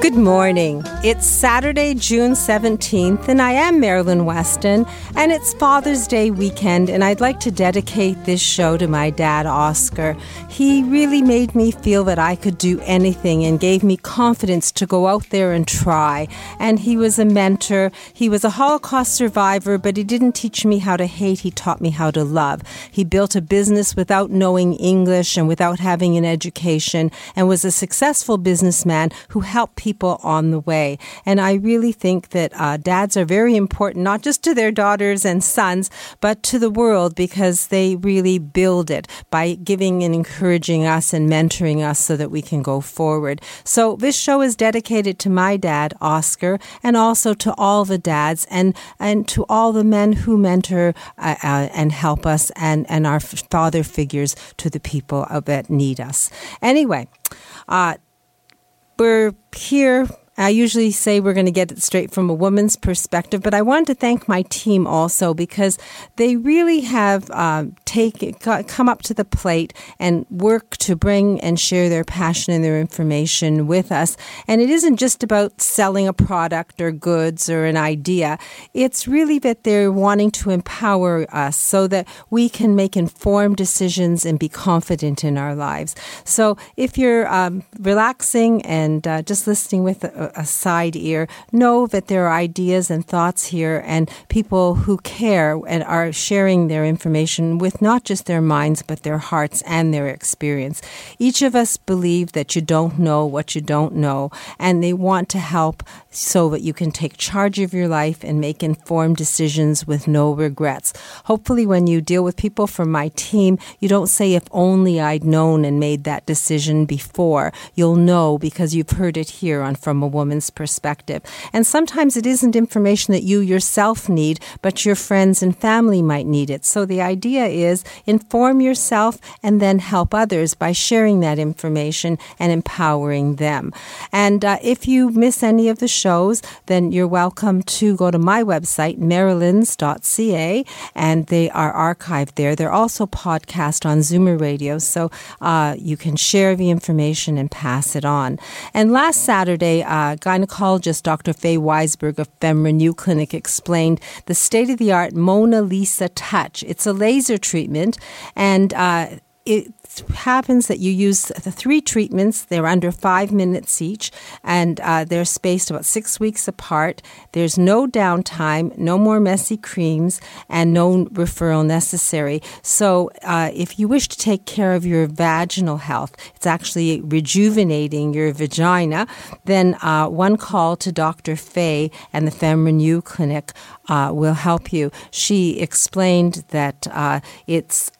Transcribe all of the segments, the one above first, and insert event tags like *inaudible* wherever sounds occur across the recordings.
Good morning. It's Saturday, June 17th, and I am Marilyn Weston, and it's Father's Day weekend, and I'd like to dedicate this show to my dad, Oscar. He really made me feel that I could do anything and gave me confidence to go out there and try. And he was a mentor. He was a Holocaust survivor, but he didn't teach me how to hate, he taught me how to love. He built a business without knowing English and without having an education, and was a successful businessman who helped people people on the way. And I really think that uh, dads are very important, not just to their daughters and sons, but to the world because they really build it by giving and encouraging us and mentoring us so that we can go forward. So this show is dedicated to my dad, Oscar, and also to all the dads and, and to all the men who mentor uh, uh, and help us and, and our father figures to the people that need us. Anyway, uh, we're here I usually say we're going to get it straight from a woman's perspective, but I wanted to thank my team also because they really have uh, take, come up to the plate and work to bring and share their passion and their information with us. And it isn't just about selling a product or goods or an idea. It's really that they're wanting to empower us so that we can make informed decisions and be confident in our lives. So if you're um, relaxing and uh, just listening with a, side ear, know that there are ideas and thoughts here and people who care and are sharing their information with not just their minds, but their hearts and their experience. Each of us believe that you don't know what you don't know, and they want to help so that you can take charge of your life and make informed decisions with no regrets. Hopefully, when you deal with people from my team, you don't say, if only I'd known and made that decision before. You'll know because you've heard it here on From a Woman's Perspective. And sometimes it isn't information that you yourself need, but your friends and family might need it. So the idea is inform yourself and then help others by sharing that information and empowering them. And uh, if you miss any of the shows, then you're welcome to go to my website, marilyns.ca, and they are archived there. They're also podcast on Zoomer Radio, so uh, you can share the information and pass it on. And last Saturday, uh, gynecologist Dr. Faye Weisberg of FemRenew Clinic explained the state of the art Mona Lisa Touch. It's a laser treatment, and uh, it happens that you use the three treatments. They're under five minutes each, and uh, they're spaced about six weeks apart. There's no downtime, no more messy creams, and no referral necessary. So, uh, if you wish to take care of your vaginal health, it's actually rejuvenating your vagina, then uh, one call to Dr. Faye and the FemRenew Clinic uh, will help you. She explained that uh, it's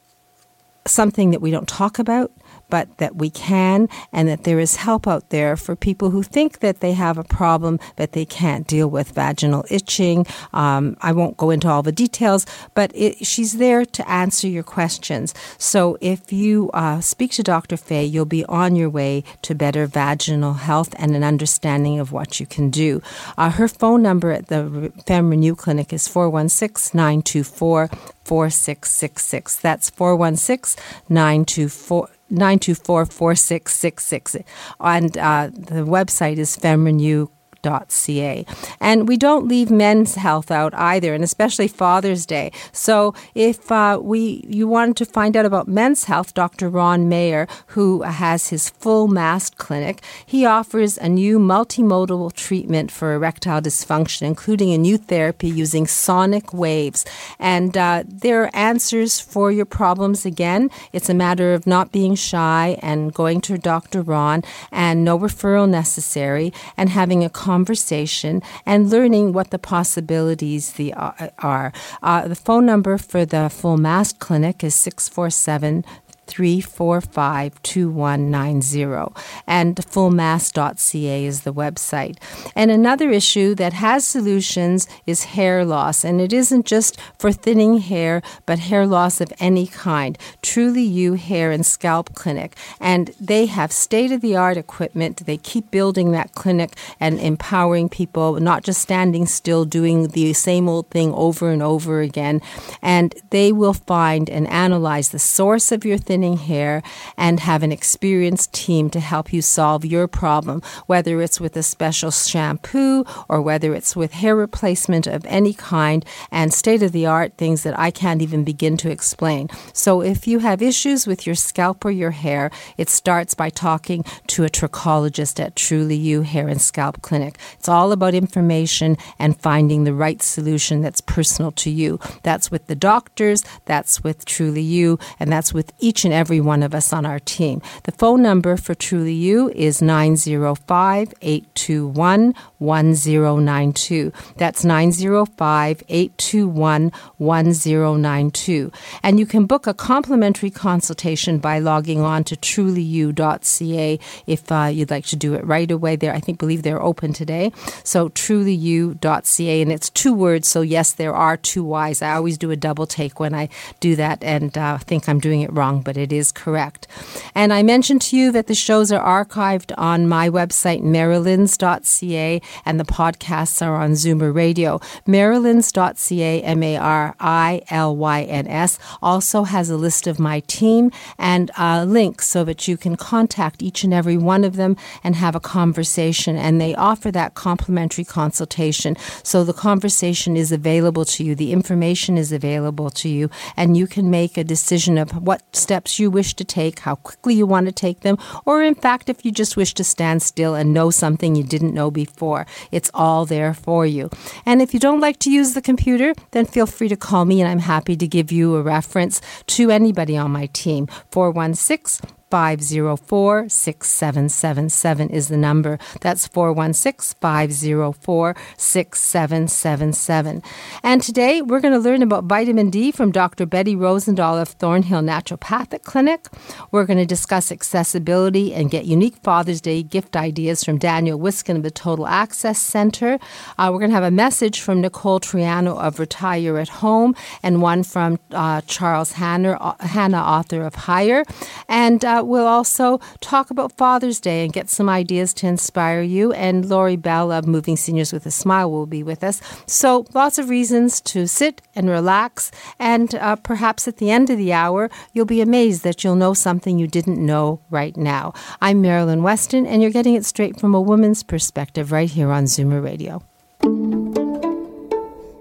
something that we don't talk about but that we can, and that there is help out there for people who think that they have a problem that they can't deal with vaginal itching. Um, I won't go into all the details, but it, she's there to answer your questions. So if you uh, speak to Dr. Faye, you'll be on your way to better vaginal health and an understanding of what you can do. Uh, her phone number at the Fem Renew Clinic is 416 924 4666. That's 416 924 924 4666. And uh, the website is femrenew.com ca. And we don't leave men's health out either, and especially Father's Day. So if uh, we you wanted to find out about men's health, Dr. Ron Mayer, who has his full mast clinic, he offers a new multimodal treatment for erectile dysfunction, including a new therapy using sonic waves. And uh, there are answers for your problems again. It's a matter of not being shy and going to Dr. Ron and no referral necessary and having a conversation and learning what the possibilities the, uh, are. Uh, the phone number for the Full Mast Clinic is 647 345 2190. And fullmast.ca is the website. And another issue that has solutions is hair loss. And it isn't just for thinning hair, but hair loss of any kind. Truly You Hair and Scalp Clinic. And they have state of the art equipment. They keep building that clinic and empowering people, not just standing still doing the same old thing over and over again. And they will find and analyze the source of your thinning thinning hair and have an experienced team to help you solve your problem, whether it's with a special shampoo or whether it's with hair replacement of any kind and state of the art things that I can't even begin to explain. So if you have issues with your scalp or your hair, it starts by talking to a trichologist at Truly You Hair and Scalp Clinic. It's all about information and finding the right solution that's personal to you. That's with the doctors, that's with Truly You, and that's with each and and every one of us on our team. The phone number for Truly You is 905 821 1092. That's 905 821 1092. And you can book a complimentary consultation by logging on to trulyyou.ca if uh, you'd like to do it right away there. I think, believe they're open today. So trulyyou.ca, and it's two words. So, yes, there are two Y's. I always do a double take when I do that and uh, think I'm doing it wrong, but it is correct. And I mentioned to you that the shows are archived on my website, marilyns.ca, and the podcasts are on Zoomer Radio. marilyns.ca, M A R I L Y N S, also has a list of my team and uh, a link so that you can contact each and every one of them and have a conversation. And they offer that complimentary consultation. So the conversation is available to you, the information is available to you, and you can make a decision of what steps steps you wish to take, how quickly you want to take them, or in fact, if you just wish to stand still and know something you didn't know before. It's all there for you. And if you don't like to use the computer, then feel free to call me and I'm happy to give you a reference to anybody on my team. 416 504 6777 is the number. That's 416 504 6777. And today we're going to learn about vitamin D from Dr. Betty Rosendahl of Thornhill Naturopathic Clinic. We're going to discuss accessibility and get unique Father's Day gift ideas from Daniel Wiskin of the Total Access Center. Uh, we're going to have a message from Nicole Triano of Retire at Home and one from uh, Charles Hanna, Hanna, author of Higher. And uh, we'll also talk about Father's Day and get some ideas to inspire you. And Lori Bell of Moving Seniors with a Smile will be with us. So, lots of reasons to sit and relax. And uh, perhaps at the end of the hour, you'll be amazed that you'll know something you didn't know right now. I'm Marilyn Weston, and you're getting it straight from a woman's perspective right here on Zoomer Radio.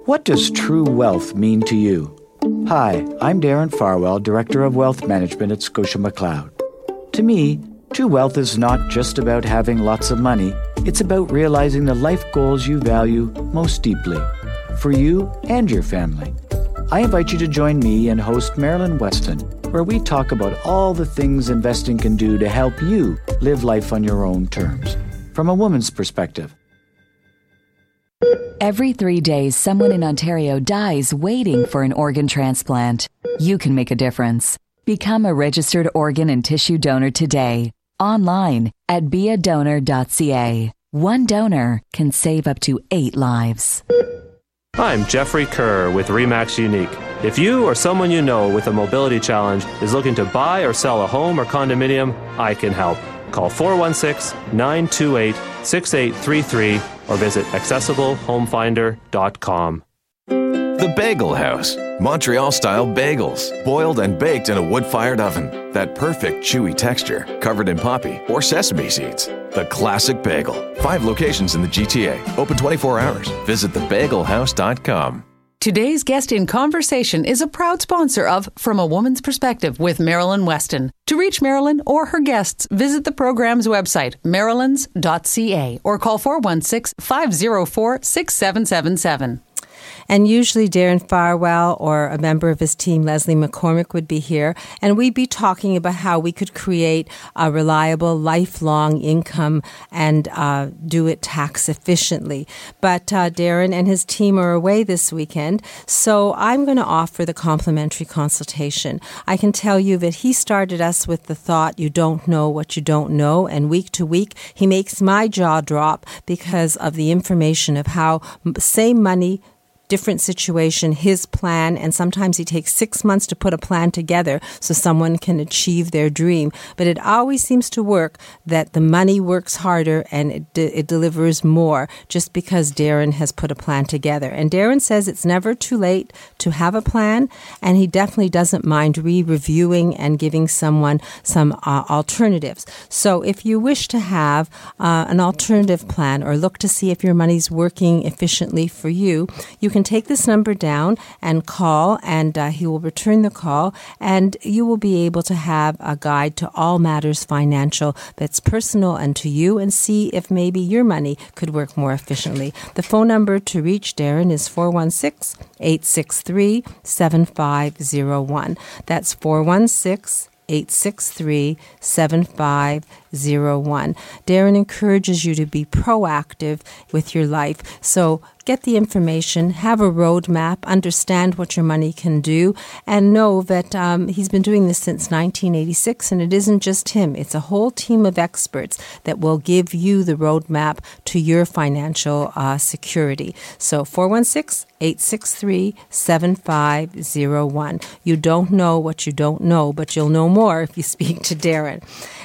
What does true wealth mean to you? Hi, I'm Darren Farwell, Director of Wealth Management at Scotia McLeod. To me, true wealth is not just about having lots of money, it's about realizing the life goals you value most deeply for you and your family. I invite you to join me and host Marilyn Weston, where we talk about all the things investing can do to help you live life on your own terms from a woman's perspective. Every three days, someone in Ontario dies waiting for an organ transplant. You can make a difference. Become a registered organ and tissue donor today, online at beadonor.ca. One donor can save up to eight lives. I'm Jeffrey Kerr with REMAX Unique. If you or someone you know with a mobility challenge is looking to buy or sell a home or condominium, I can help. Call 416 928 6833 or visit accessiblehomefinder.com. The Bagel House. Montreal style bagels, boiled and baked in a wood fired oven. That perfect chewy texture, covered in poppy or sesame seeds. The classic bagel. Five locations in the GTA, open 24 hours. Visit thebagelhouse.com. Today's guest in conversation is a proud sponsor of From a Woman's Perspective with Marilyn Weston. To reach Marilyn or her guests, visit the program's website, marilyns.ca, or call 416 504 6777. And usually Darren Farwell or a member of his team, Leslie McCormick, would be here. And we'd be talking about how we could create a reliable, lifelong income and uh, do it tax efficiently. But uh, Darren and his team are away this weekend. So I'm going to offer the complimentary consultation. I can tell you that he started us with the thought, you don't know what you don't know. And week to week, he makes my jaw drop because of the information of how same money different situation, his plan, and sometimes he takes six months to put a plan together so someone can achieve their dream. But it always seems to work that the money works harder and it, de- it delivers more just because Darren has put a plan together. And Darren says it's never too late to have a plan, and he definitely doesn't mind re reviewing and giving someone some uh, alternatives. So if you wish to have uh, an alternative plan or look to see if your money's working efficiently for you, you can can take this number down and call, and uh, he will return the call, and you will be able to have a guide to all matters financial that's personal and to you, and see if maybe your money could work more efficiently. The phone number to reach Darren is 416 863 7501. That's 416 863 7501. Darren encourages you to be proactive with your life. So get the information, have a roadmap, understand what your money can do, and know that um, he's been doing this since 1986, and it isn't just him. It's a whole team of experts that will give you the roadmap to your financial uh, security. So 416 863 7501. You don't know what you don't know, but you'll know more if you speak to Darren.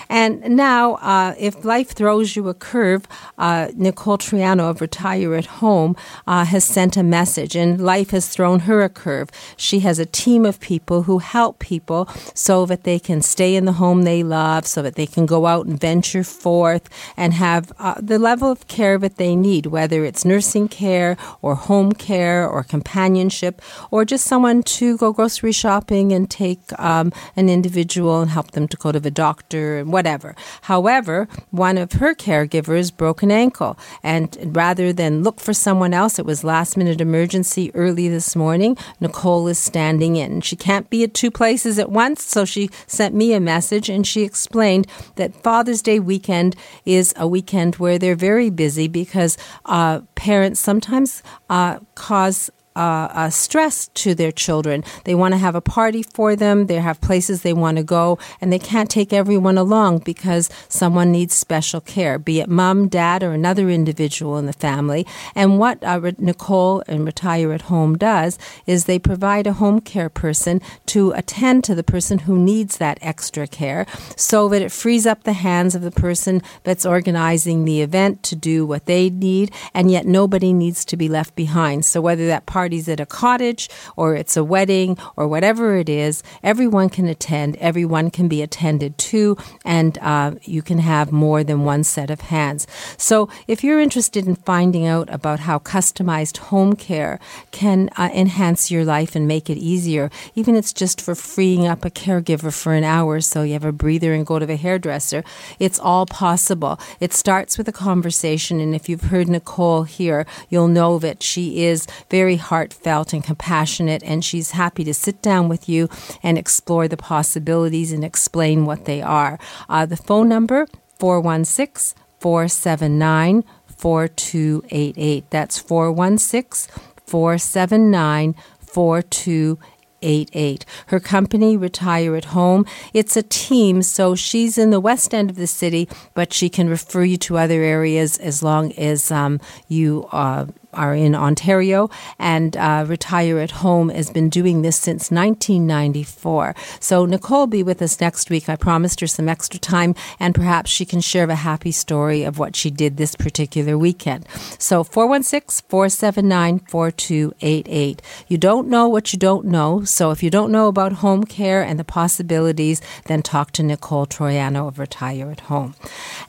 And now, uh, if life throws you a curve, uh, Nicole Triano of Retire at Home uh, has sent a message, and life has thrown her a curve. She has a team of people who help people so that they can stay in the home they love, so that they can go out and venture forth and have uh, the level of care that they need, whether it's nursing care or home care or companionship or just someone to go grocery shopping and take um, an individual and help them to go to the doctor and whatever. However, one of her caregivers broke an ankle, and rather than look for someone else, it was last minute emergency early this morning. Nicole is standing in. She can't be at two places at once, so she sent me a message and she explained that Father's Day weekend is a weekend where they're very busy because uh, parents sometimes uh, cause uh, uh, stress to their children. They want to have a party for them, they have places they want to go, and they can't take everyone along because someone needs special care, be it mom, dad, or another individual in the family. And what uh, Nicole and Retire at Home does is they provide a home care person to attend to the person who needs that extra care so that it frees up the hands of the person that's organizing the event to do what they need, and yet nobody needs to be left behind. So whether that party parties at a cottage or it's a wedding or whatever it is, everyone can attend, everyone can be attended to, and uh, you can have more than one set of hands. So if you're interested in finding out about how customized home care can uh, enhance your life and make it easier, even if it's just for freeing up a caregiver for an hour so you have a breather and go to the hairdresser, it's all possible. It starts with a conversation, and if you've heard Nicole here, you'll know that she is very hard heartfelt and compassionate, and she's happy to sit down with you and explore the possibilities and explain what they are. Uh, the phone number 416 479 4288. That's 416 479 4288. 888. Her company, Retire at Home, it's a team, so she's in the west end of the city, but she can refer you to other areas as long as um, you uh, are in Ontario, and uh, Retire at Home has been doing this since 1994. So Nicole will be with us next week. I promised her some extra time, and perhaps she can share a happy story of what she did this particular weekend. So 416 479 4288. You don't know what you don't know. So if you don't know about home care and the possibilities, then talk to Nicole Troiano of Retire at Home.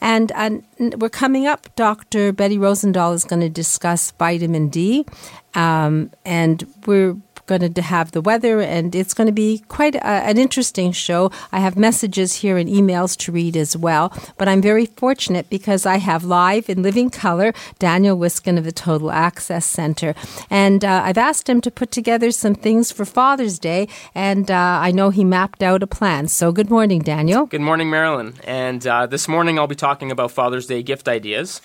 And, and we're coming up. Dr. Betty Rosendahl is going to discuss vitamin D, um, and we're going to have the weather, and it's going to be quite a, an interesting show. I have messages here and emails to read as well, but I'm very fortunate because I have live in living color Daniel Wiskin of the Total Access Center. And uh, I've asked him to put together some things for Father's Day, and uh, I know he mapped out a plan. So, good morning, Daniel. Good morning, Marilyn. And uh, this morning I'll be talking about Father's Day gift ideas.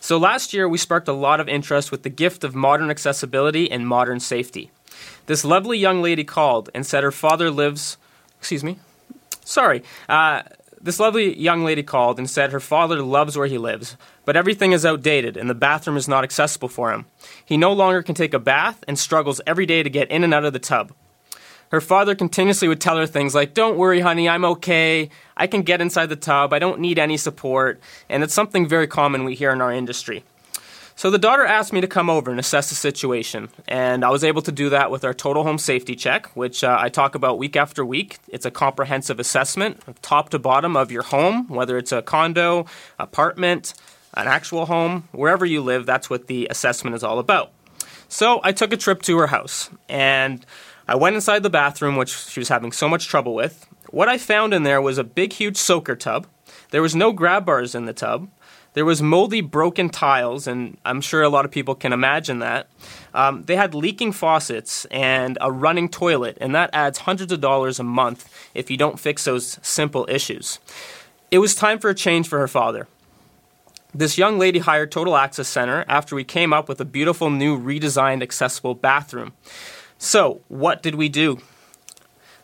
So, last year we sparked a lot of interest with the gift of modern accessibility and modern safety. This lovely young lady called and said her father lives. Excuse me? Sorry. Uh, this lovely young lady called and said her father loves where he lives, but everything is outdated and the bathroom is not accessible for him. He no longer can take a bath and struggles every day to get in and out of the tub. Her father continuously would tell her things like, Don't worry, honey, I'm okay. I can get inside the tub. I don't need any support. And it's something very common we hear in our industry. So the daughter asked me to come over and assess the situation, and I was able to do that with our total home safety check, which uh, I talk about week after week. It's a comprehensive assessment, top to bottom, of your home, whether it's a condo, apartment, an actual home, wherever you live, that's what the assessment is all about. So I took a trip to her house, and I went inside the bathroom, which she was having so much trouble with. What I found in there was a big, huge soaker tub. There was no grab bars in the tub. There was moldy, broken tiles, and I'm sure a lot of people can imagine that. Um, they had leaking faucets and a running toilet, and that adds hundreds of dollars a month if you don't fix those simple issues. It was time for a change for her father. This young lady hired Total Access Center after we came up with a beautiful new redesigned accessible bathroom. So, what did we do?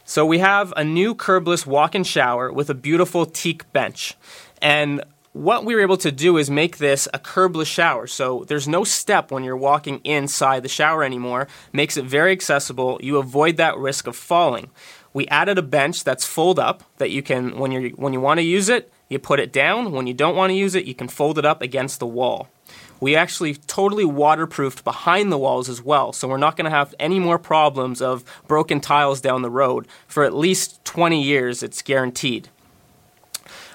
So, we have a new curbless walk in shower with a beautiful teak bench. And what we were able to do is make this a curbless shower. So there's no step when you're walking inside the shower anymore. Makes it very accessible. You avoid that risk of falling. We added a bench that's fold up that you can when you when you want to use it, you put it down. When you don't want to use it, you can fold it up against the wall. We actually totally waterproofed behind the walls as well, so we're not going to have any more problems of broken tiles down the road for at least 20 years. It's guaranteed.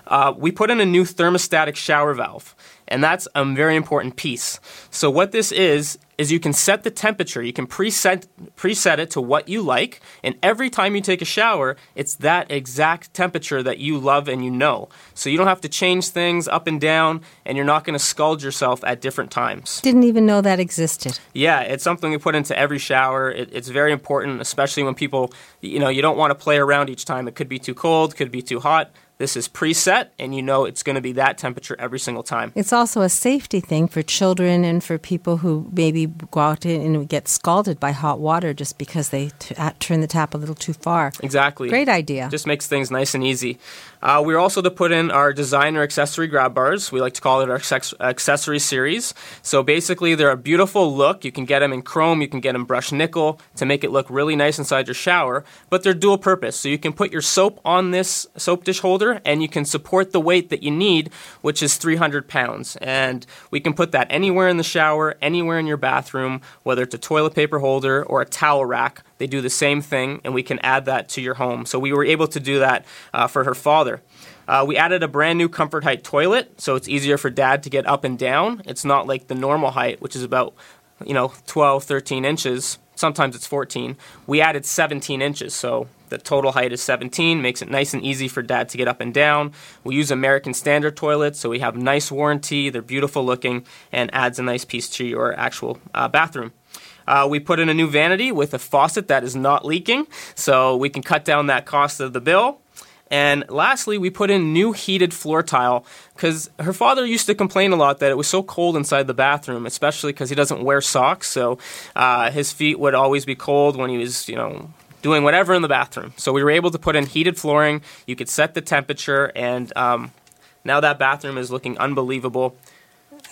Uh, we put in a new thermostatic shower valve, and that's a very important piece. So what this is is you can set the temperature. You can preset preset it to what you like, and every time you take a shower, it's that exact temperature that you love and you know. So you don't have to change things up and down, and you're not going to scald yourself at different times. Didn't even know that existed. Yeah, it's something we put into every shower. It, it's very important, especially when people, you know, you don't want to play around each time. It could be too cold, could be too hot. This is preset, and you know it's going to be that temperature every single time. It's also a safety thing for children and for people who maybe go out and get scalded by hot water just because they t- turn the tap a little too far. Exactly. Great idea. Just makes things nice and easy. Uh, we're also to put in our designer accessory grab bars. We like to call it our accessory series. So basically, they're a beautiful look. You can get them in chrome, you can get them brushed nickel to make it look really nice inside your shower, but they're dual purpose. So you can put your soap on this soap dish holder and you can support the weight that you need, which is 300 pounds. And we can put that anywhere in the shower, anywhere in your bathroom, whether it's a toilet paper holder or a towel rack. They do the same thing, and we can add that to your home. So we were able to do that uh, for her father. Uh, we added a brand new comfort height toilet, so it's easier for dad to get up and down. It's not like the normal height, which is about, you know, 12, 13 inches. Sometimes it's 14. We added 17 inches, so the total height is 17, makes it nice and easy for dad to get up and down. We use American Standard toilets, so we have nice warranty, they're beautiful looking, and adds a nice piece to your actual uh, bathroom. Uh, we put in a new vanity with a faucet that is not leaking, so we can cut down that cost of the bill. And lastly, we put in new heated floor tile because her father used to complain a lot that it was so cold inside the bathroom, especially because he doesn't wear socks. So uh, his feet would always be cold when he was, you know, doing whatever in the bathroom. So we were able to put in heated flooring. You could set the temperature, and um, now that bathroom is looking unbelievable.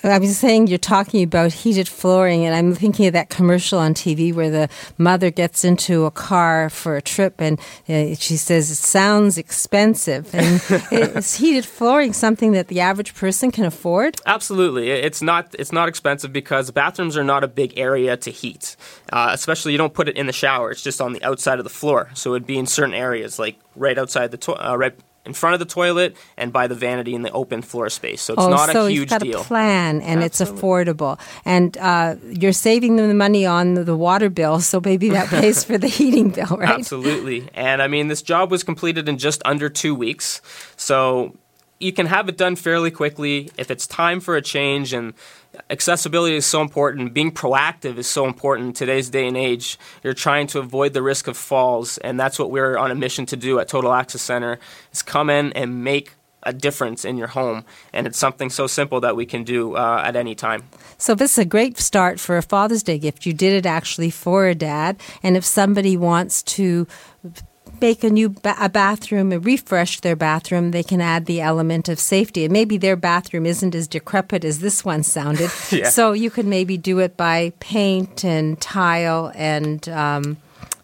I was saying you're talking about heated flooring, and I'm thinking of that commercial on TV where the mother gets into a car for a trip, and uh, she says it sounds expensive. And *laughs* is heated flooring something that the average person can afford? Absolutely, it's not. It's not expensive because bathrooms are not a big area to heat. Uh, especially, you don't put it in the shower; it's just on the outside of the floor. So it'd be in certain areas, like right outside the to- uh, right in front of the toilet and by the vanity in the open floor space. So it's oh, not so a huge got deal. a plan, and it's affordable, and uh, you're saving them the money on the water bill, so maybe that *laughs* pays for the heating bill, right? Absolutely. And I mean, this job was completed in just under two weeks. So you can have it done fairly quickly. If it's time for a change and accessibility is so important being proactive is so important in today's day and age. You're trying to avoid the risk of falls and that's what we're on a mission to do at total access center is come in and make a difference in your home. And it's something so simple that we can do uh, at any time. So this is a great start for a Father's Day gift. You did it actually for a dad, and if somebody wants to make a new ba- a bathroom and refresh their bathroom, they can add the element of safety. And maybe their bathroom isn't as decrepit as this one sounded. *laughs* Yeah. So you could maybe do it by paint and tile and um,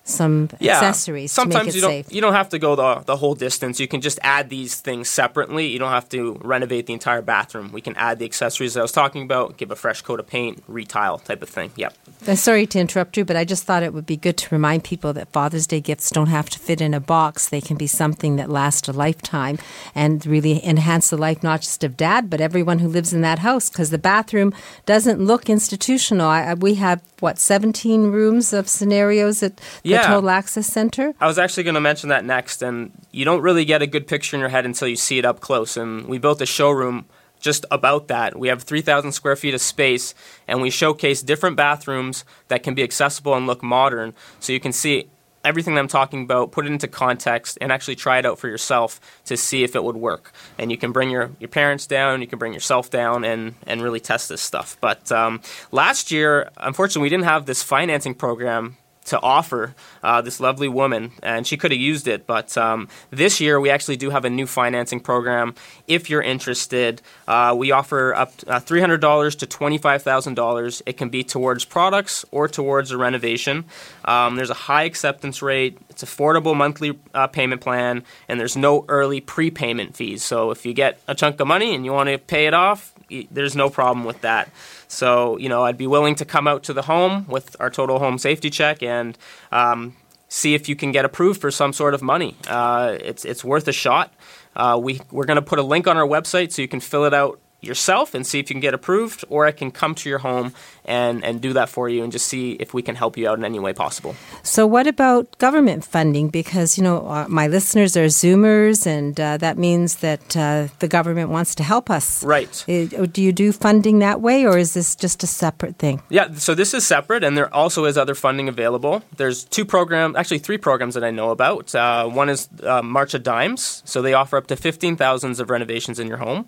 some accessories Sometimes to make it you don't safe. you don't have to go the the whole distance. You can just add these things separately. You don't have to renovate the entire bathroom. We can add the accessories that I was talking about, give a fresh coat of paint, retile type of thing. Yep. Uh, Sorry to interrupt you, but I just thought it would be good to remind people that Father's Day gifts don't have to fit in a box. They can be something that lasts a lifetime and really enhance the life not just of dad, but everyone who lives in that house because the bathroom doesn't look institutional. I, I- we have, what, 17 rooms of scenarios that, the Yeah. Total Access Center? I was actually going to mention that next, and you don't really get a good picture in your head until you see it up close. And we built a showroom just about that. We have 3,000 square feet of space, and we showcase different bathrooms that can be accessible and look modern, so you can see everything that I'm talking about, put it into context, and actually try it out for yourself to see if it would work. And you can bring your, your parents down, you can bring yourself down, and, and really test this stuff. But um, last year, unfortunately, we didn't have this financing program to offer uh, this lovely woman, and she could have used it. But um, this year, we actually do have a new financing program. If you're interested, uh, we offer up uh, $300 to $25,000. It can be towards products or towards a renovation. Um, there's a high acceptance rate. It's affordable monthly uh, payment plan, and there's no early prepayment fees. So if you get a chunk of money and you want to pay it off, there's no problem with that. So, you know, I'd be willing to come out to the home with our total home safety check and um, see if you can get approved for some sort of money. Uh, it's, it's worth a shot. Uh, we, we're going to put a link on our website so you can fill it out yourself and see if you can get approved, or I can come to your home and, and do that for you and just see if we can help you out in any way possible. So, what about government funding? Because, you know, uh, my listeners are Zoomers, and uh, that means that uh, the government wants to help us. Right. Uh, Do you do funding that way, or is this just a separate thing? Yeah, so this is separate, and there also is other funding available. There's two programs, actually three programs that I know about. Uh, one is March of Dimes, so they offer up to fifteen thousands of renovations in your home.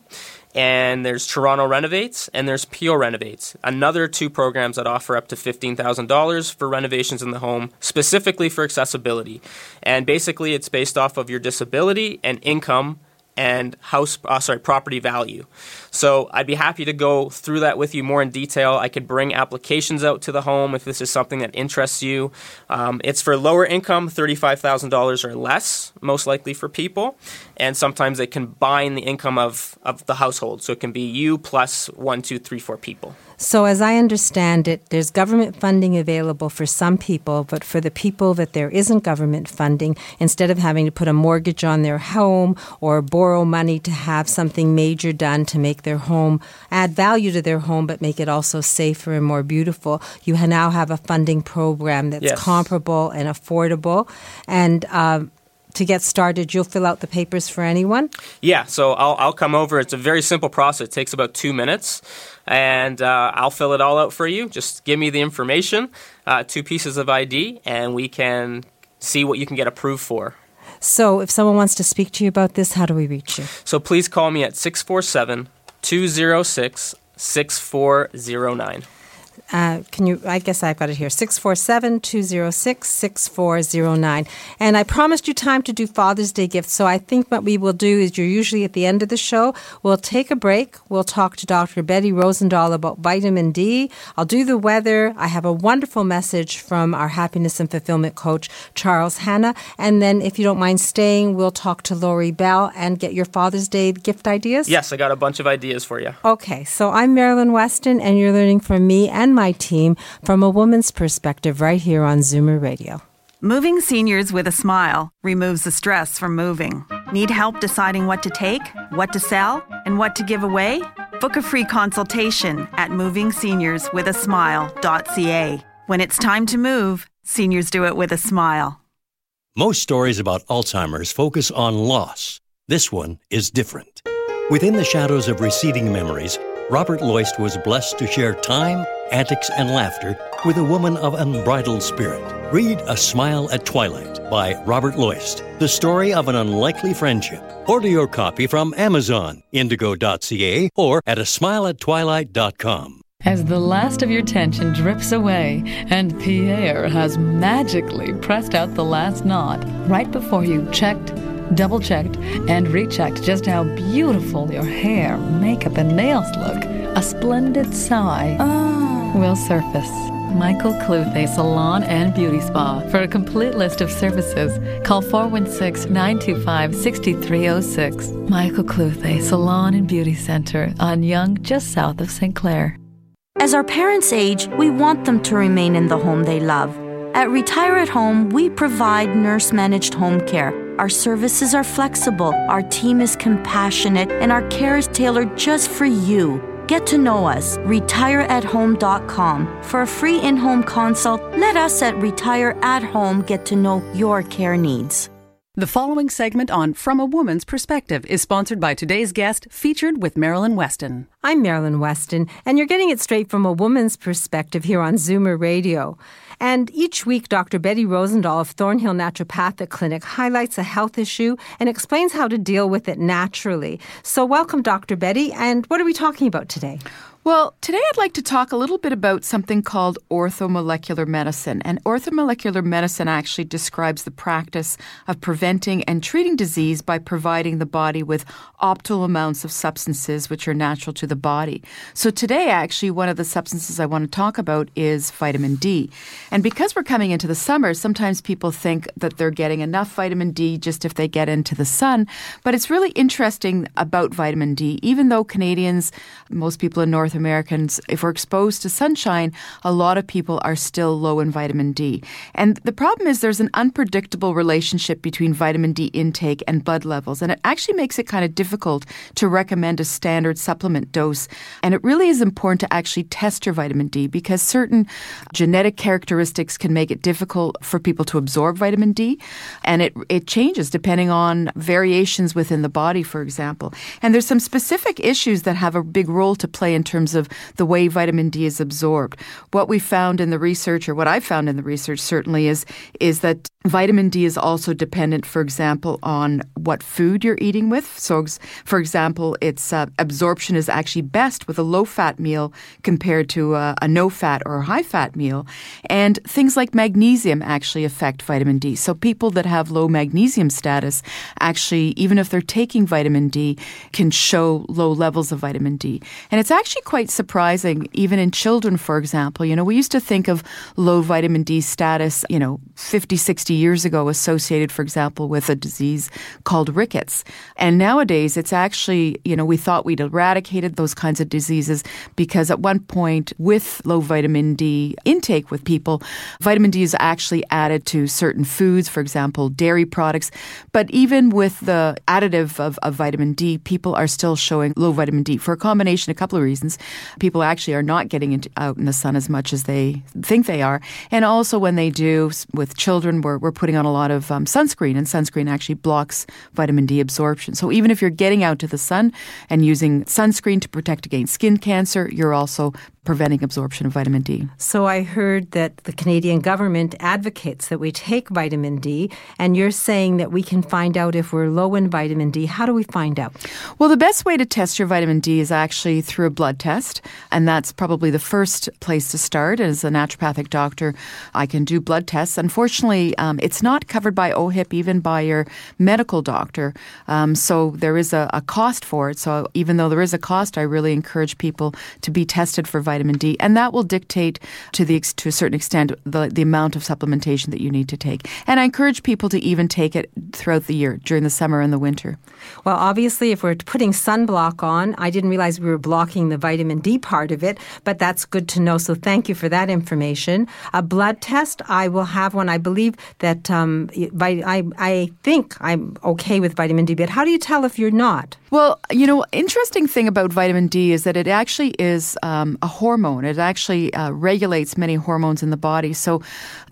And there's Toronto Renovates, and there's Peel Renovates. Another two programs that offer up to fifteen thousand dollars for renovations in the home, specifically for accessibility. And basically, it's based off of your disability and income and house uh, sorry property value. So I'd be happy to go through that with you more in detail. I could bring applications out to the home if this is something that interests you. Um, it's for lower income, thirty-five thousand dollars or less, most likely for people, and sometimes they combine the income of of the household. So it can be you plus one, two, three, four people. So, as I understand it, there's government funding available for some people, but for the people that there isn't government funding, instead of having to put a mortgage on their home or borrow money to have something major done to make their home add value to their home, but make it also safer and more beautiful, you now have a funding program that's Yes. comparable and affordable. And um, to get started, you'll fill out the papers for anyone. Yeah, so I'll, I'll come over. It's a very simple process. It takes about two minutes, and uh, I'll fill it all out for you. Just give me the information, uh, two pieces of ID, and we can see what you can get approved for. So, if someone wants to speak to you about this, how do we reach you? So please call me at 647 206 6409. Uh, can you? I guess I've got it here 647 206 6409. And I promised you time to do Father's Day gifts. So I think what we will do is you're usually at the end of the show. We'll take a break. We'll talk to Dr. Betty Rosendahl about vitamin D. I'll do the weather. I have a wonderful message from our happiness and fulfillment coach, Charles Hanna. And then, if you don't mind staying, we'll talk to Lori Bell and get your Father's Day gift ideas. Yes, I got a bunch of ideas for you. Okay, so I'm Marilyn Weston, and you're learning from me and my team from a woman's perspective right here on Zoomer Radio. Moving seniors with a smile removes the stress from moving. Need help deciding what to take, what to sell, and what to give away? Book a free consultation at movingseniors.with-a-smile.ca. When it's time to move, seniors do it with a smile. Most stories about Alzheimer's focus on loss. This one is different. Within the shadows of receding memories, Robert Loist was blessed to share time, antics, and laughter with a woman of unbridled spirit. Read A Smile at Twilight by Robert Loist, the story of an unlikely friendship. Order your copy from Amazon, indigo.ca, or at a smileattwilight.com. As the last of your tension drips away and Pierre has magically pressed out the last knot right before you checked, double checked, and rechecked just how beautiful your hair, makeup, and nails look, a splendid sigh ah. will surface. Michael Cluthe Salon and Beauty Spa. For a complete list of services, call 416 925 6306. Michael Cluthe Salon and Beauty Center on Yonge, just south of St. Clair. As our parents age, we want them to remain in the home they love. At Retire at Home, we provide nurse managed home care. Our services are flexible, our team is compassionate, and our care is tailored just for you. Get to know us, retireathome.com. For a free in home consult, let us at Retire at Home get to know your care needs. The following segment on From a Woman's Perspective is sponsored by today's guest, featured with Marilyn Weston. I'm Marilyn Weston, and you're getting it straight from a woman's perspective here on Zoomer Radio. And each week, Dr. Betty Rosendahl of Thornhill Naturopathic Clinic highlights a health issue and explains how to deal with it naturally. So, welcome, Dr. Betty. And what are we talking about today? Well, today I'd like to talk a little bit about something called orthomolecular medicine. And orthomolecular medicine actually describes the practice of preventing and treating disease by providing the body with optimal amounts of substances which are natural to the body. So today, actually, one of the substances I want to talk about is vitamin D. And because we're coming into the summer, sometimes people think that they're getting enough vitamin D just if they get into the sun. But it's really interesting about vitamin D, even though Canadians, most people in North Americans, if we're exposed to sunshine, a lot of people are still low in vitamin D. And the problem is there's an unpredictable relationship between vitamin D intake and blood levels. And it actually makes it kind of difficult to recommend a standard supplement dose. And it really is important to actually test your vitamin D because certain genetic characteristics can make it difficult for people to absorb vitamin D. And it, it changes depending on variations within the body, for example. And there's some specific issues that have a big role to play in terms of the way vitamin D is absorbed. What we found in the research, or what I found in the research certainly, is, is that vitamin D is also dependent, for example, on what food you're eating with. So, for example, its uh, absorption is actually best with a low fat meal compared to a, a no fat or high fat meal. And things like magnesium actually affect vitamin D. So, people that have low magnesium status actually, even if they're taking vitamin D, can show low levels of vitamin D. And it's actually quite surprising, even in children, for example. You know, we used to think of low vitamin D status, you know, 50, 60 years ago associated, for example, with a disease called rickets. And nowadays, it's actually, you know, we thought we'd eradicated those kinds of diseases because at one point, with low vitamin D intake with people, vitamin D is actually added to certain foods, for example, dairy products. But even with the additive of, of vitamin D, people are still showing low vitamin D for a combination, of a couple of reasons. People actually are not getting into, out in the sun as much as they think they are. And also, when they do, with children, we're, we're putting on a lot of um, sunscreen, and sunscreen actually blocks vitamin D absorption. So even if you're getting out to the sun and using sunscreen to protect against skin cancer, you're also preventing absorption of vitamin D. So I heard that the Canadian government advocates that we take vitamin D, and you're saying that we can find out if we're low in vitamin D. How do we find out? Well, the best way to test your vitamin D is actually through a blood test, and that's probably the first place to start. As a naturopathic doctor, I can do blood tests. Unfortunately, um, it's not covered by OHIP, even by your medical doctor. Um, so there is a, a cost for it. So even though there is a cost, I really encourage people to be tested for vitamin D, and that will dictate to the to a certain extent the, the amount of supplementation that you need to take. And I encourage people to even take it throughout the year during the summer and the winter. Well, obviously, if we're putting sunblock on, I didn't realize we were blocking the vitamin D part of it, but that's good to know. So thank you for that information. A blood test, I will have one. I believe that um, I, I think I'm okay with vitamin D, but how do you tell if you're not? Well, you know, interesting thing about vitamin D is that it actually is um, a hormone. It actually uh, regulates many hormones in the body. So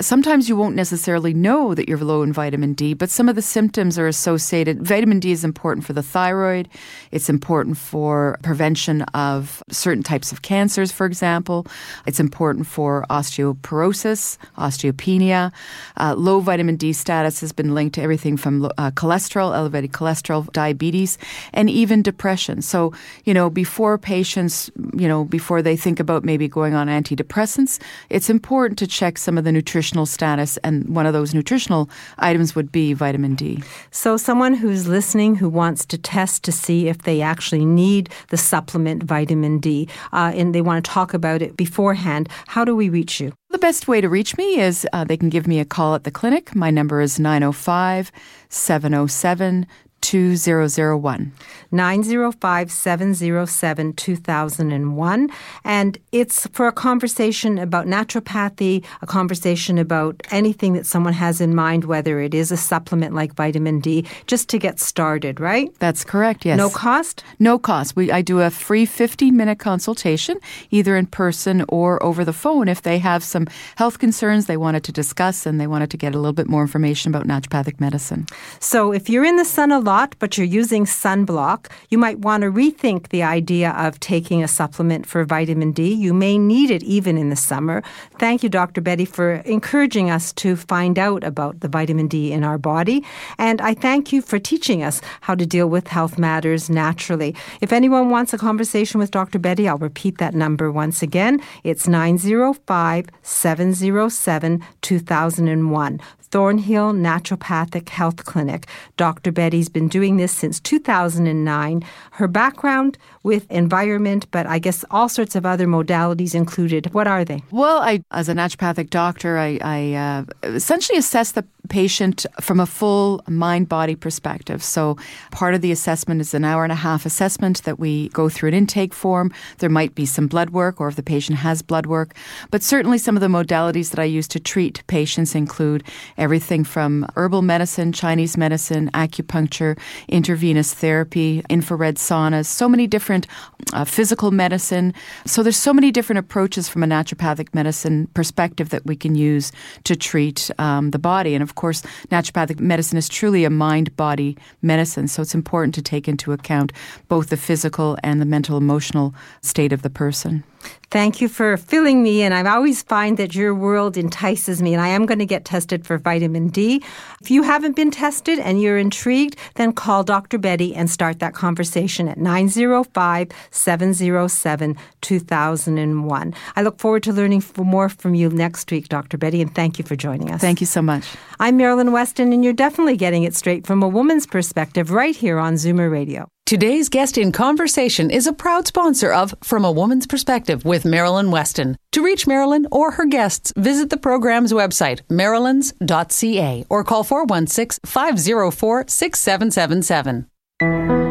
sometimes you won't necessarily know that you're low in vitamin D, but some of the symptoms are associated. Vitamin D is important for the thyroid. It's important for prevention of certain types of cancers, for example. It's important for osteoporosis, osteopenia. Uh, low vitamin D status has been linked to everything from uh, cholesterol, elevated cholesterol, diabetes, and and even depression. So, you know, before patients, you know, before they think about maybe going on antidepressants, it's important to check some of the nutritional status. And one of those nutritional items would be vitamin D. So, someone who's listening who wants to test to see if they actually need the supplement vitamin D uh, and they want to talk about it beforehand, how do we reach you? The best way to reach me is uh, they can give me a call at the clinic. My number is 905 707 2001. 905 707 2001. And it's for a conversation about naturopathy, a conversation about anything that someone has in mind, whether it is a supplement like vitamin D, just to get started, right? That's correct, yes. No cost? No cost. We, I do a free 15 minute consultation, either in person or over the phone, if they have some health concerns they wanted to discuss and they wanted to get a little bit more information about naturopathic medicine. So if you're in the sun a lot, but you're using sunblock, you might want to rethink the idea of taking a supplement for vitamin D. You may need it even in the summer. Thank you, Dr. Betty, for encouraging us to find out about the vitamin D in our body. And I thank you for teaching us how to deal with health matters naturally. If anyone wants a conversation with Dr. Betty, I'll repeat that number once again. It's 905 707 2001. Thornhill Naturopathic Health Clinic. Dr. Betty's been doing this since 2009. Her background with environment, but I guess all sorts of other modalities included. What are they? Well, I, as a naturopathic doctor, I, I uh, essentially assess the patient from a full mind body perspective. So, part of the assessment is an hour and a half assessment that we go through an intake form. There might be some blood work, or if the patient has blood work. But certainly, some of the modalities that I use to treat patients include everything from herbal medicine, Chinese medicine, acupuncture, intravenous therapy, infrared saunas, so many different uh, physical medicine. So, there's so many different approaches from a naturopathic medicine perspective that we can use to treat um, the body. And of course, naturopathic medicine is truly a mind body medicine. So it's important to take into account both the physical and the mental emotional state of the person. Thank you for filling me in. I always find that your world entices me, and I am going to get tested for vitamin D. If you haven't been tested and you're intrigued, then call Dr. Betty and start that conversation at 905 707 2001. I look forward to learning more from you next week, Dr. Betty, and thank you for joining us. Thank you so much. I'm Marilyn Weston, and you're definitely getting it straight from a woman's perspective right here on Zoomer Radio. Today's guest in conversation is a proud sponsor of From a Woman's Perspective with Marilyn Weston. To reach Marilyn or her guests, visit the program's website, marilyns.ca, or call 416 504 6777.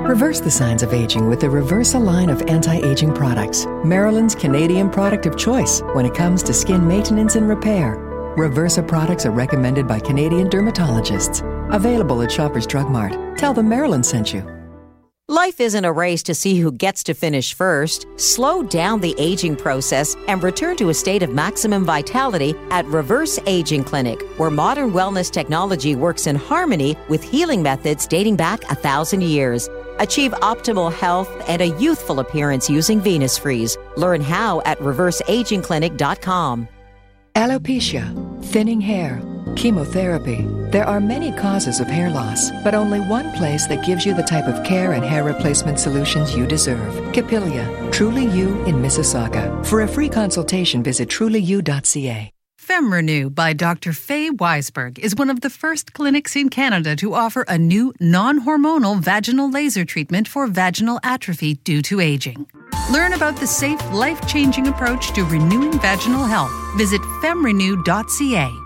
Reverse the signs of aging with the Reversa line of anti aging products, Marilyn's Canadian product of choice when it comes to skin maintenance and repair. Reversa products are recommended by Canadian dermatologists. Available at Shoppers Drug Mart. Tell them Marilyn sent you. Life isn't a race to see who gets to finish first. Slow down the aging process and return to a state of maximum vitality at Reverse Aging Clinic, where modern wellness technology works in harmony with healing methods dating back a thousand years. Achieve optimal health and a youthful appearance using Venus Freeze. Learn how at reverseagingclinic.com. Alopecia, thinning hair, chemotherapy. There are many causes of hair loss, but only one place that gives you the type of care and hair replacement solutions you deserve. Capilia, Truly You in Mississauga. For a free consultation, visit trulyyou.ca. FemRenew by Dr. Faye Weisberg is one of the first clinics in Canada to offer a new non hormonal vaginal laser treatment for vaginal atrophy due to aging. Learn about the safe, life changing approach to renewing vaginal health. Visit femrenew.ca.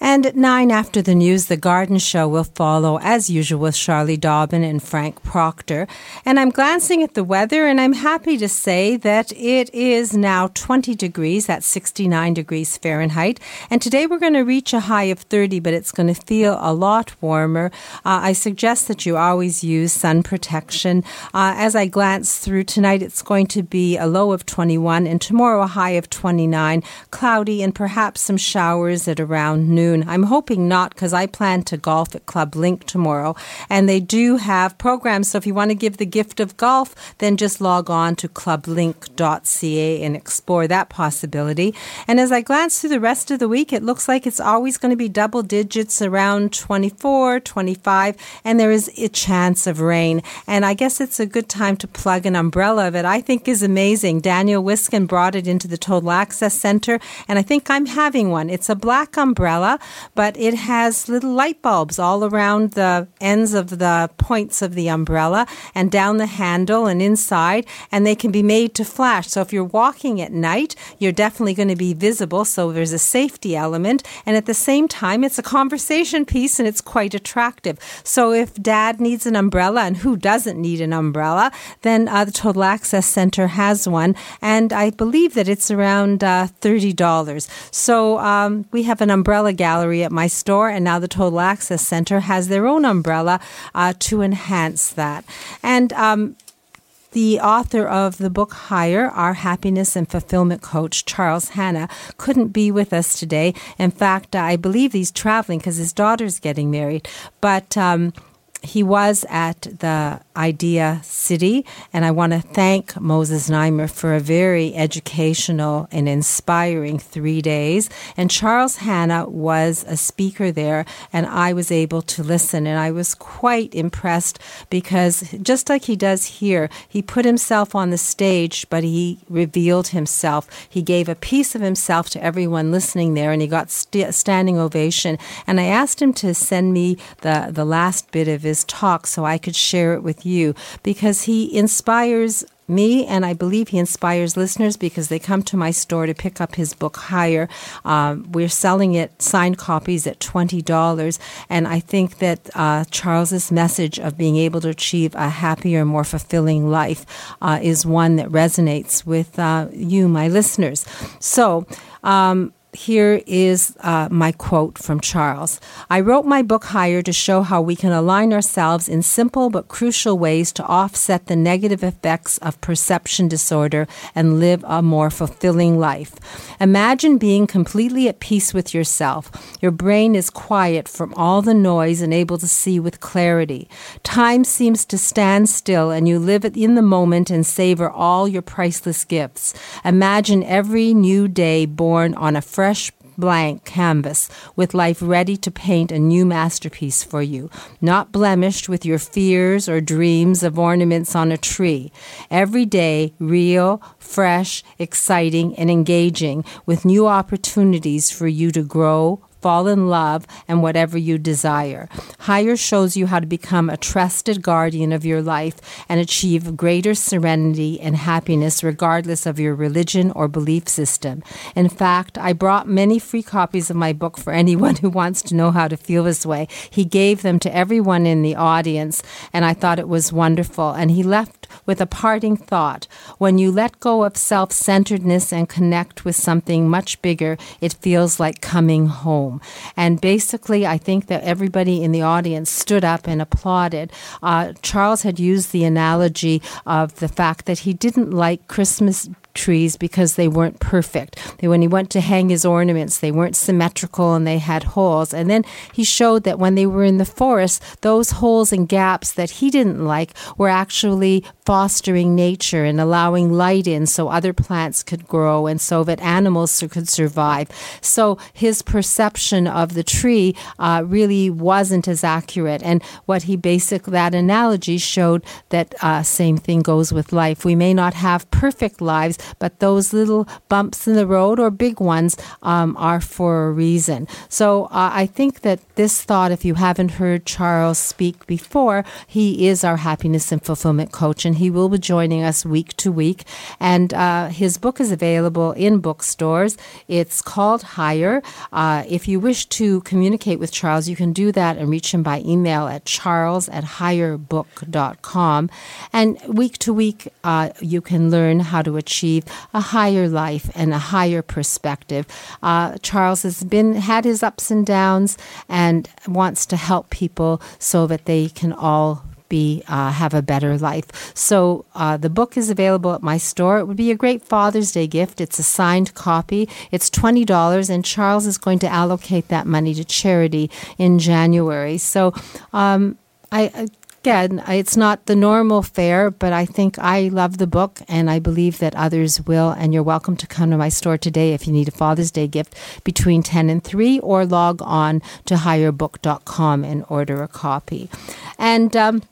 And at nine after the news, the garden show will follow as usual with Charlie Dobbin and Frank Proctor. And I'm glancing at the weather and I'm happy to say that it is now 20 degrees, that's 69 degrees Fahrenheit. And today we're going to reach a high of 30, but it's going to feel a lot warmer. Uh, I suggest that you always use sun protection. Uh, as I glance through tonight, it's going to be a low of 21 and tomorrow a high of 29, cloudy and perhaps some showers at around noon noon. I'm hoping not because I plan to golf at Club Link tomorrow. And they do have programs. So if you want to give the gift of golf, then just log on to clublink.ca and explore that possibility. And as I glance through the rest of the week, it looks like it's always going to be double digits around 24, 25, and there is a chance of rain. And I guess it's a good time to plug an umbrella that I think is amazing. Daniel Wiskin brought it into the Total Access Center, and I think I'm having one. It's a black umbrella but it has little light bulbs all around the ends of the points of the umbrella and down the handle and inside, and they can be made to flash. So if you're walking at night, you're definitely going to be visible. So there's a safety element, and at the same time, it's a conversation piece and it's quite attractive. So if dad needs an umbrella, and who doesn't need an umbrella, then uh, the Total Access Center has one, and I believe that it's around uh, $30. So um, we have an umbrella gallery gallery at my store, and now the Total Access Center has their own umbrella uh, to enhance that. And um, the author of the book Higher, our happiness and fulfillment coach, Charles Hanna, couldn't be with us today. In fact, I believe he's traveling because his daughter's getting married. But um, he was at the Idea City, and I want to thank Moses Znaimer for a very educational and inspiring three days. And Charles Hanna was a speaker there, and I was able to listen, and I was quite impressed because just like he does here, he put himself on the stage, but he revealed himself. He gave a piece of himself to everyone listening there, and he got st- standing ovation. And I asked him to send me the the last bit of his talk so I could share it with you because he inspires me, and I believe he inspires listeners because they come to my store to pick up his book higher. Um, we're selling it signed copies at twenty dollars, and I think that uh, Charles's message of being able to achieve a happier, more fulfilling life uh, is one that resonates with uh, you, my listeners. So. Um, here is uh, my quote from Charles. I wrote my book Higher to show how we can align ourselves in simple but crucial ways to offset the negative effects of perception disorder and live a more fulfilling life. Imagine being completely at peace with yourself. Your brain is quiet from all the noise and able to see with clarity. Time seems to stand still and you live in the moment and savor all your priceless gifts. Imagine every new day born on a fresh blank canvas with life ready to paint a new masterpiece for you, not blemished with your fears or dreams of ornaments on a tree. Every day, real, fresh, exciting, and engaging with new opportunities for you to grow, fall in love, and whatever you desire. Higher shows you how to become a trusted guardian of your life and achieve greater serenity and happiness regardless of your religion or belief system. In fact, I brought many free copies of my book for anyone who wants to know how to feel this way. He gave them to everyone in the audience, and I thought it was wonderful. And he left with a parting thought. When you let go of self centeredness and connect with something much bigger, it feels like coming home. And basically, I think that everybody in the audience stood up and applauded. Uh, Charles had used the analogy of the fact that he didn't like Christmas trees because they weren't perfect. When he went to hang his ornaments, they weren't symmetrical and they had holes. And then he showed that when they were in the forest, those holes and gaps that he didn't like were actually fostering nature and allowing light in so other plants could grow and so that animals could survive. So his perception of the tree uh, really wasn't as accurate. And what he basically, that analogy showed that uh, same thing goes with life. We may not have perfect lives, but those little bumps in the road or big ones um, are for a reason. So uh, I think that this thought, if you haven't heard Charles speak before, he is our happiness and fulfillment coach, and he will be joining us week to week. And uh, his book is available in bookstores. It's called Higher. Uh, if you wish to communicate with Charles, you can do that and reach him by email at charles at higherbook.com. And week to week, uh, you can learn how to achieve a higher life and a higher perspective. Uh, Charles has been had his ups and downs and wants to help people so that they can all be uh, have a better life. So uh, the book is available at my store. It would be a great Father's Day gift. It's a signed copy. It's twenty dollars, and Charles is going to allocate that money to charity in January. So um, I. Again, it's not the normal fare, but I think I love the book and I believe that others will. And you're welcome to come to my store today if you need a Father's Day gift between 10 and 3 or log on to higherbook.com and order a copy. And um,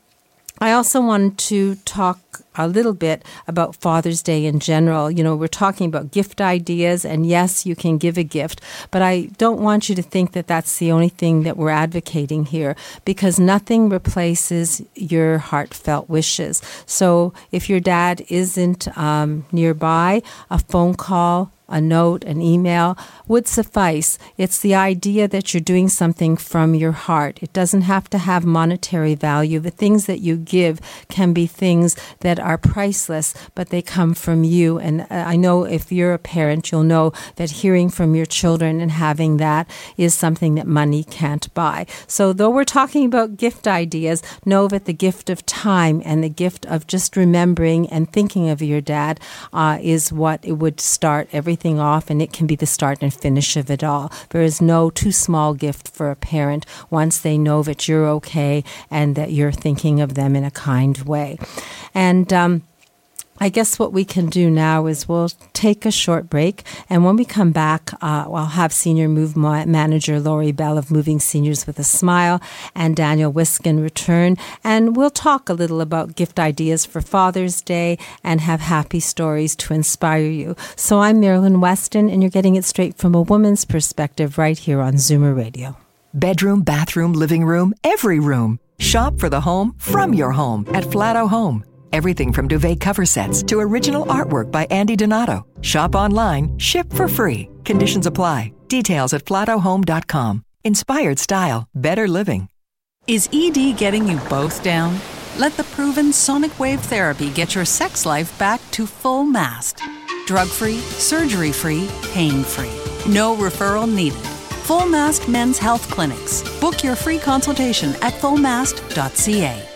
I also wanted to talk a little bit about Father's Day in general. You know, we're talking about gift ideas, and yes, you can give a gift, but I don't want you to think that that's the only thing that we're advocating here because nothing replaces your heartfelt wishes. So if your dad isn't um, nearby, a phone call, a note, an email would suffice. It's the idea that you're doing something from your heart. It doesn't have to have monetary value. The things that you give can be things that are priceless, but they come from you. And uh, I know if you're a parent, you'll know that hearing from your children and having that is something that money can't buy. So, though we're talking about gift ideas, know that the gift of time and the gift of just remembering and thinking of your dad uh, is what it would start everything everything off, and it can be the start and finish of it all. There is no too small gift for a parent once they know that you're okay and that you're thinking of them in a kind way. And, um, I guess what we can do now is we'll take a short break, and when we come back, uh, I'll have Senior Move Manager Lori Bell of Moving Seniors with a Smile and Daniel Wiskin return, and we'll talk a little about gift ideas for Father's Day and have happy stories to inspire you. So I'm Marilyn Weston, and you're getting it straight from a woman's perspective right here on Zoomer Radio. Bedroom, bathroom, living room, every room. Shop for the home from your home at Flato Home. Everything from duvet cover sets to original artwork by Andy Donato. Shop online, ship for free. Conditions apply. Details at flatohome.com. Inspired style, better living. Is ED getting you both down? Let the proven sonic wave therapy get your sex life back to full mast. Drug free, surgery free, pain free. No referral needed. Full Mast Men's Health Clinics. Book your free consultation at fullmast.ca.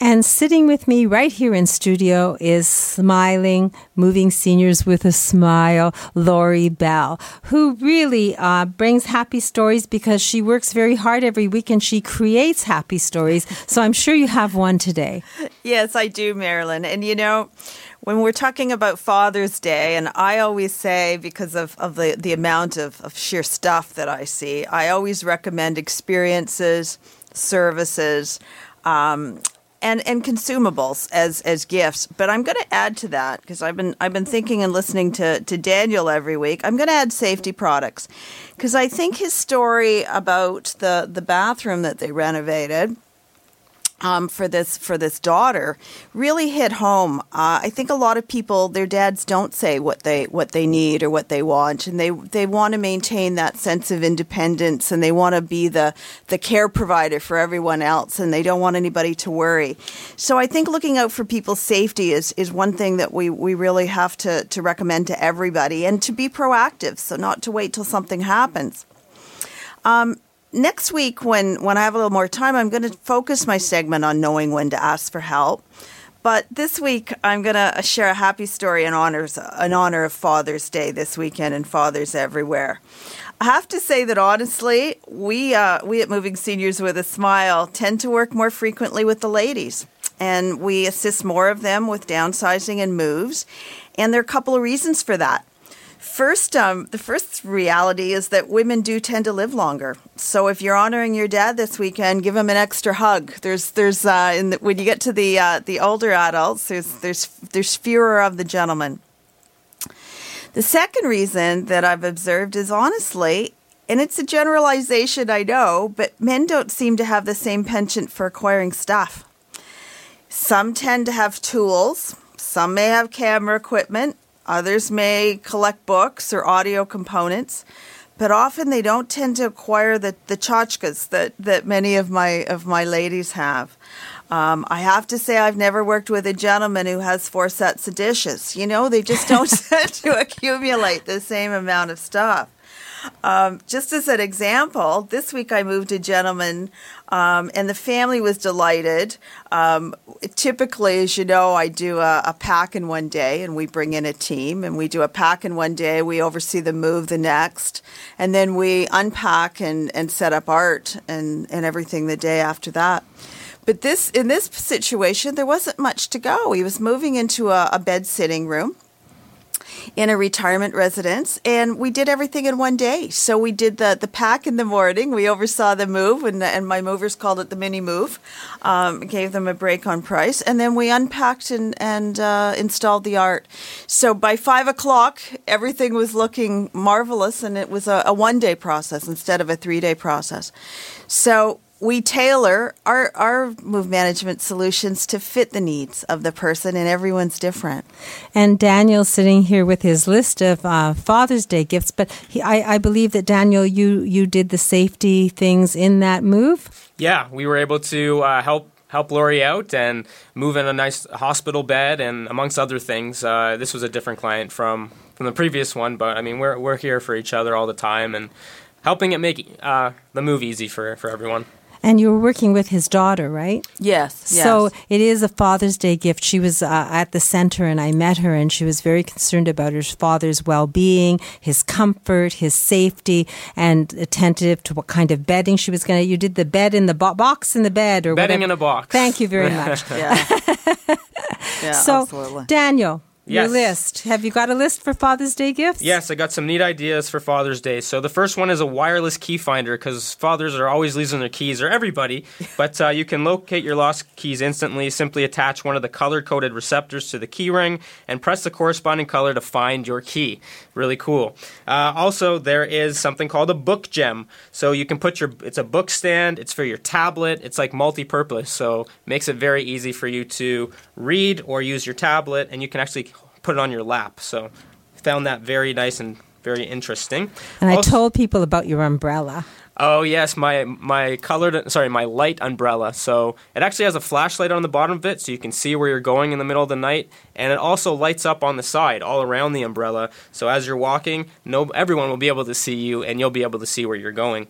And sitting with me right here in studio is smiling, moving seniors with a smile, Lori Bell, who really uh, brings happy stories because she works very hard every week and she creates happy stories. *laughs* So I'm sure you have one today. Yes, I do, Marilyn. And you know, when we're talking about Father's Day, and I always say, because of, of the, the amount of, of sheer stuff that I see, I always recommend experiences, services, um, and and consumables as as gifts. But I'm going to add to that because I've been I've been thinking and listening to to Daniel every week. I'm going to add safety products because I think his story about the the bathroom that they renovated um, for this for this daughter really hit home. Uh, I think a lot of people, their dads don't say what they what they need or what they want, and they they want to maintain that sense of independence, and they want to be the the care provider for everyone else, and they don't want anybody to worry. So I think looking out for people's safety is is one thing that we we really have to to recommend to everybody, and to be proactive, so not to wait till something happens. Um, next week, when, when I have a little more time, I'm going to focus my segment on knowing when to ask for help. But this week, I'm going to share a happy story in, honors, in honor of Father's Day this weekend and fathers everywhere. I have to say that honestly, we, uh, we at Moving Seniors with a Smile tend to work more frequently with the ladies. And we assist more of them with downsizing and moves. And there are a couple of reasons for that. First, um, the first reality is that women do tend to live longer. So if you're honoring your dad this weekend, give him an extra hug. There's, there's, uh, the, when you get to the uh, the older adults, there's, there's, there's fewer of the gentlemen. The second reason that I've observed is honestly, and it's a generalization, I know, but men don't seem to have the same penchant for acquiring stuff. Some tend to have tools. Some may have camera equipment Others may collect books or audio components, but often they don't tend to acquire the, the tchotchkes that, that many of my of my ladies have. Um, I have to say, I've never worked with a gentleman who has four sets of dishes. You know, they just don't *laughs* tend to accumulate the same amount of stuff. Um, just as an example, this week I moved a gentleman, um, and the family was delighted. Um, typically, as you know, I do a, a, pack in one day, and we bring in a team, and we do a pack in one day. We oversee the move the next, and then we unpack and, and set up art and, and everything the day after that. But this in this situation, there wasn't much to go. He was moving into a, a bed sitting room in a retirement residence, and we did everything in one day. So we did the the pack in the morning. We oversaw the move, and and my movers called it the mini move. Um, gave them a break on price, and then we unpacked and and uh, installed the art. So by five o'clock, everything was looking marvelous, and it was a, a one day process instead of a three day process. So we tailor our, our move management solutions to fit the needs of the person, and everyone's different. And Daniel's sitting here with his list of uh, Father's Day gifts, but he, I, I believe that Daniel, you you did the safety things in that move. Yeah, we were able to uh, help help Lori out and move in a nice hospital bed, and amongst other things. Uh, this was a different client from from the previous one, but I mean we're we're here for each other all the time and helping it make uh, the move easy for for everyone. And you were working with his daughter, right? Yes. yes. So it is a Father's Day gift. She was uh, at the center and I met her and she was very concerned about her father's well being, his comfort, his safety, and attentive to what kind of bedding she was going to. You did the bed in the bo- box in the bed or bedding whatever. in a box. Thank you very *laughs* much. yeah. *laughs* yeah. So, absolutely. Daniel, Yes. Your list. Have you got a list for Father's Day gifts? Yes, I got some neat ideas for Father's Day. So the first one is a wireless key finder because fathers are always losing their keys, or everybody. *laughs* but uh, you can locate your lost keys instantly. Simply attach one of the color-coded receptors to the key ring and press the corresponding color to find your key. Really cool. Uh, also, there is something called a book gem. So you can put your. It's a book stand. It's for your tablet. It's like multi-purpose. So makes it very easy for you to read or use your tablet, and you can actually put it on your lap. So found that very nice and very interesting. And also, I told people about your umbrella. Oh yes, my my colored sorry my light umbrella. So it actually has a flashlight on the bottom of it, so you can see where you're going in the middle of the night, and it also lights up on the side all around the umbrella. So as you're walking, no everyone will be able to see you, and you'll be able to see where you're going.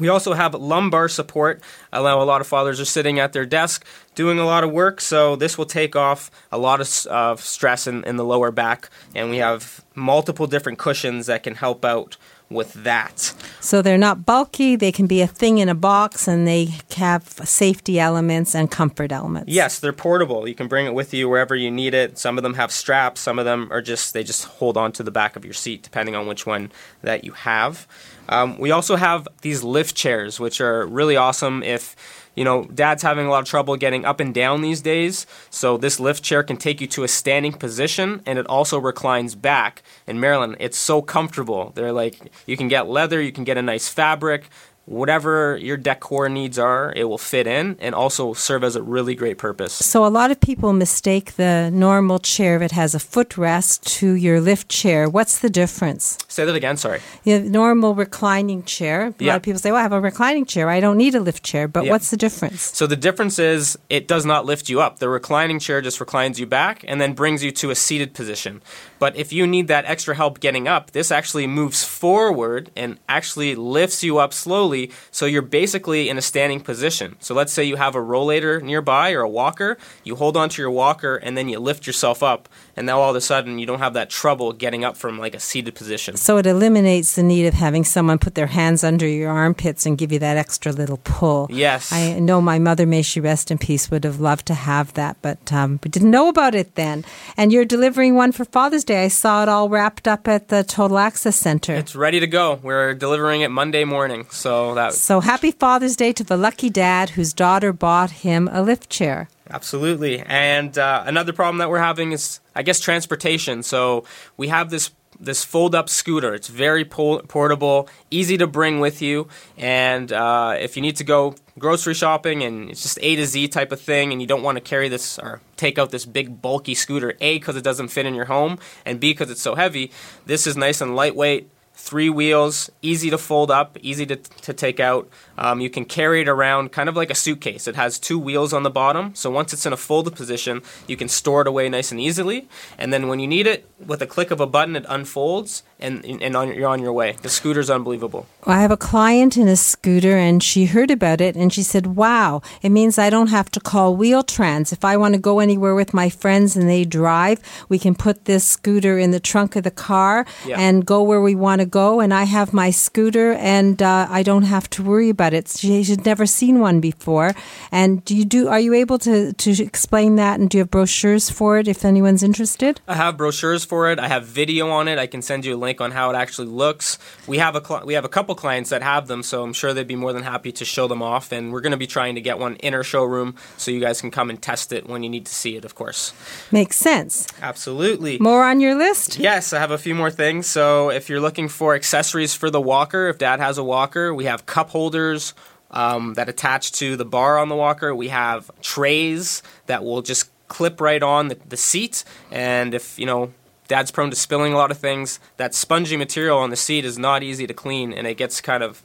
We also have lumbar support. I know a lot of fathers are sitting at their desk doing a lot of work, so this will take off a lot of uh, stress in, in the lower back. And we have multiple different cushions that can help out with that. So they're not bulky, they can be a thing in a box, and they have safety elements and comfort elements. Yes, they're portable. You can bring it with you wherever you need it. Some of them have straps, some of them are just, they just hold on to the back of your seat, depending on which one that you have. Um, we also have these lift chairs, which are really awesome if you know, dad's having a lot of trouble getting up and down these days. So this lift chair can take you to a standing position and it also reclines back. In Marilyn, it's so comfortable. They're like you can get leather, you can get a nice fabric. Whatever your decor needs are, it will fit in and also serve as a really great purpose. So, a lot of people mistake the normal chair that has a footrest to your lift chair. What's the difference? Say that again, sorry. The normal reclining chair. A Yeah. lot of people say, well, I have a reclining chair. I don't need a lift chair. But Yeah. what's the difference? So the difference is it does not lift you up. The reclining chair just reclines you back and then brings you to a seated position. But if you need that extra help getting up, this actually moves forward and actually lifts you up slowly so you're basically in a standing position. So let's say you have a rollator nearby or a walker, you hold onto your walker and then you lift yourself up and now all of a sudden you don't have that trouble getting up from like a seated position. So, it eliminates the need of having someone put their hands under your armpits and give you that extra little pull. Yes. I know my mother, may she rest in peace, would have loved to have that, but um, we didn't know about it then. And you're delivering one for Father's Day. I saw it all wrapped up at the Total Access Center. It's ready to go. We're delivering it Monday morning. So that So happy Father's Day to the lucky dad whose daughter bought him a lift chair. Absolutely. And uh, another problem that we're having is, I guess, transportation. So we have this this fold up scooter. It's very po- portable, easy to bring with you, and uh, if you need to go grocery shopping and it's just A to Z type of thing, and you don't want to carry this or take out this big bulky scooter, A because it doesn't fit in your home, and B because it's so heavy. This is nice and lightweight. Three wheels, easy to fold up, easy to, to take out. Um, you can carry it around kind of like a suitcase. It has two wheels on the bottom, so once it's in a folded position, you can store it away nice and easily. And then when you need it, with a click of a button, it unfolds, and, and on, you're on your way. The scooter's unbelievable. I have a client in a scooter and she heard about it and she said, Wow, it means I don't have to call Wheeltrans. If I want to go anywhere with my friends and they drive, we can put this scooter in the trunk of the car Yeah. and go where we want to go. And I have my scooter and uh, I don't have to worry about it. She had never seen one before. And do you do, are you able to, to explain that and do you have brochures for it if anyone's interested? I have brochures for it. I have video on it. I can send you a link on how it actually looks. We have a cl- we have a couple clients that have them, so I'm sure they'd be more than happy to show them off. And we're going to be trying to get one in our showroom so you guys can come and test it when you need to see it, of course. Makes sense. Absolutely. More on your list? Yes, I have a few more things. So, if you're looking for accessories for the walker, if dad has a walker, we have cup holders um, that attach to the bar on the walker. We have trays that will just clip right on the, the seat. And if, you know, dad's prone to spilling a lot of things, that spongy material on the seat is not easy to clean and it gets kind of.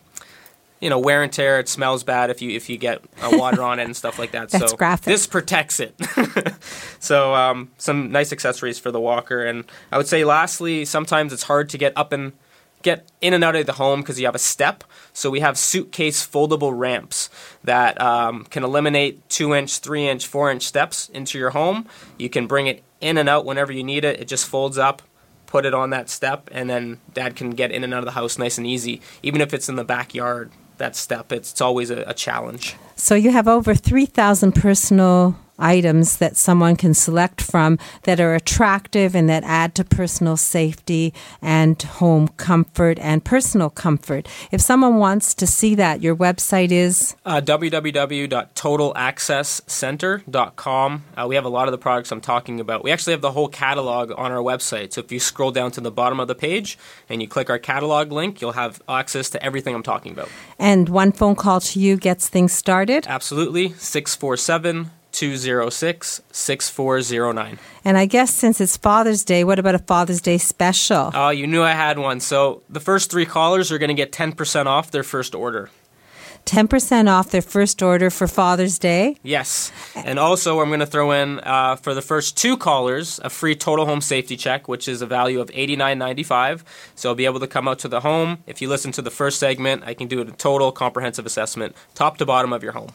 You know, wear and tear. It smells bad if you if you get uh, water on it and stuff like that. *laughs* That's so graphic. this protects it. *laughs* so um, some nice accessories for the walker, and I would say lastly, sometimes it's hard to get up and get in and out of the home because you have a step. So we have suitcase foldable ramps that um, can eliminate two inch, three inch, four inch steps into your home. You can bring it in and out whenever you need it. It just folds up. Put it on that step, and then dad can get in and out of the house nice and easy. Even if it's in the backyard, that step, it's, it's always a, a challenge. So you have over 3,000 personal items that someone can select from that are attractive and that add to personal safety and home comfort and personal comfort. If someone wants to see that, your website is Uh, www.totalaccesscenter.com. Uh, we have a lot of the products I'm talking about. We actually have the whole catalog on our website. So if you scroll down to the bottom of the page and you click our catalog link, you'll have access to everything I'm talking about. and one phone call to you gets things started. Absolutely. 647 206 6409. And I guess since it's Father's Day, what about a Father's Day special? Oh, you knew I had one. So the first three callers are going to get 10% off their first order. 10% off their first order for Father's Day. Yes. And also, I'm going to throw in uh, for the first two callers a free total home safety check, which is a value of $89.95. So I'll be able to come out to the home. If you listen to the first segment, I can do a total comprehensive assessment, top to bottom of your home.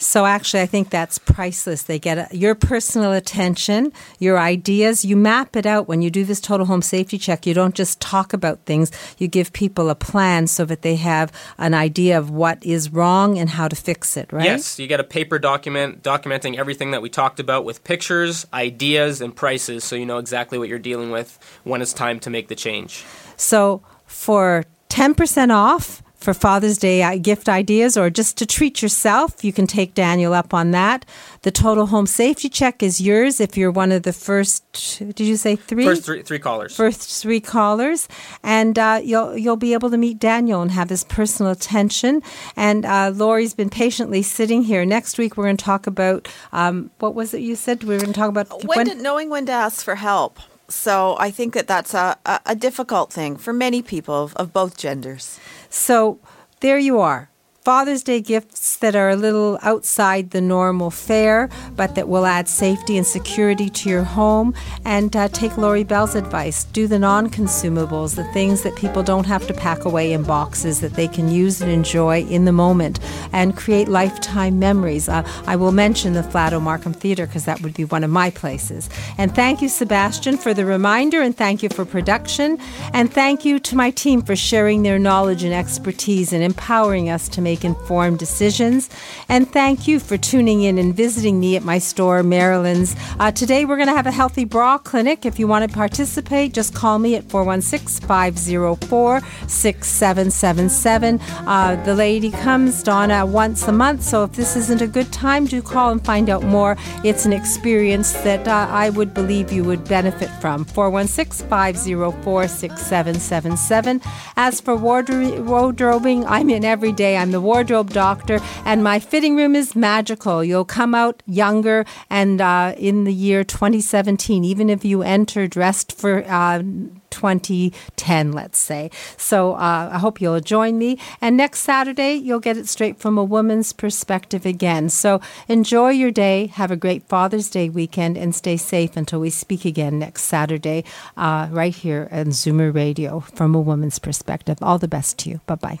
So actually, I think that's priceless. They get a, your personal attention, your ideas. You map it out when you do this total home safety check. You don't just talk about things. You give people a plan so that they have an idea of what is wrong and how to fix it, right? Yes, you get a paper document documenting everything that we talked about with pictures, ideas, and prices so you know exactly what you're dealing with when it's time to make the change. So for 10% off for Father's Day gift ideas or just to treat yourself, you can take Daniel up on that. The total home safety check is yours if you're one of the first. Did you say three? First three, three callers. First three callers, and uh, you'll you'll be able to meet Daniel and have his personal attention. And uh, Lori's been patiently sitting here. Next week we're going to talk about um, what was it you said we were going to talk about when, when, knowing when to ask for help. So I think that that's a, a, a difficult thing for many people of, of both genders. So there you are. Father's Day gifts that are a little outside the normal fare, but that will add safety and security to your home. And uh, take Lori Bell's advice do the non consumables, the things that people don't have to pack away in boxes that they can use and enjoy in the moment, and create lifetime memories. Uh, I will mention the Flato Markham Theatre because that would be one of my places. And thank you, Sebastian, for the reminder, and thank you for production. And thank you to my team for sharing their knowledge and expertise and empowering us to make make informed decisions. And thank you for tuning in and visiting me at my store, Marilyn's. Uh, today, we're going to have a healthy bra clinic. If you want to participate, just call me at 416 504 6777. Uh, the lady comes, Donna, once a month. So if this isn't a good time, do call and find out more. It's an experience that uh, I would believe you would benefit from. 416 504 6777. As for wardrobing, I'm in every day. I'm the the wardrobe doctor, and my fitting room is magical. You'll come out younger, and uh, in the year 2017, even if you enter dressed for uh, 2010, let's say. So uh, I hope you'll join me. And next Saturday, you'll get it straight from a woman's perspective again. So enjoy your day. Have a great Father's Day weekend and stay safe until we speak again next Saturday, uh, right here on Zoomer Radio from a woman's perspective. All the best to you. Bye bye.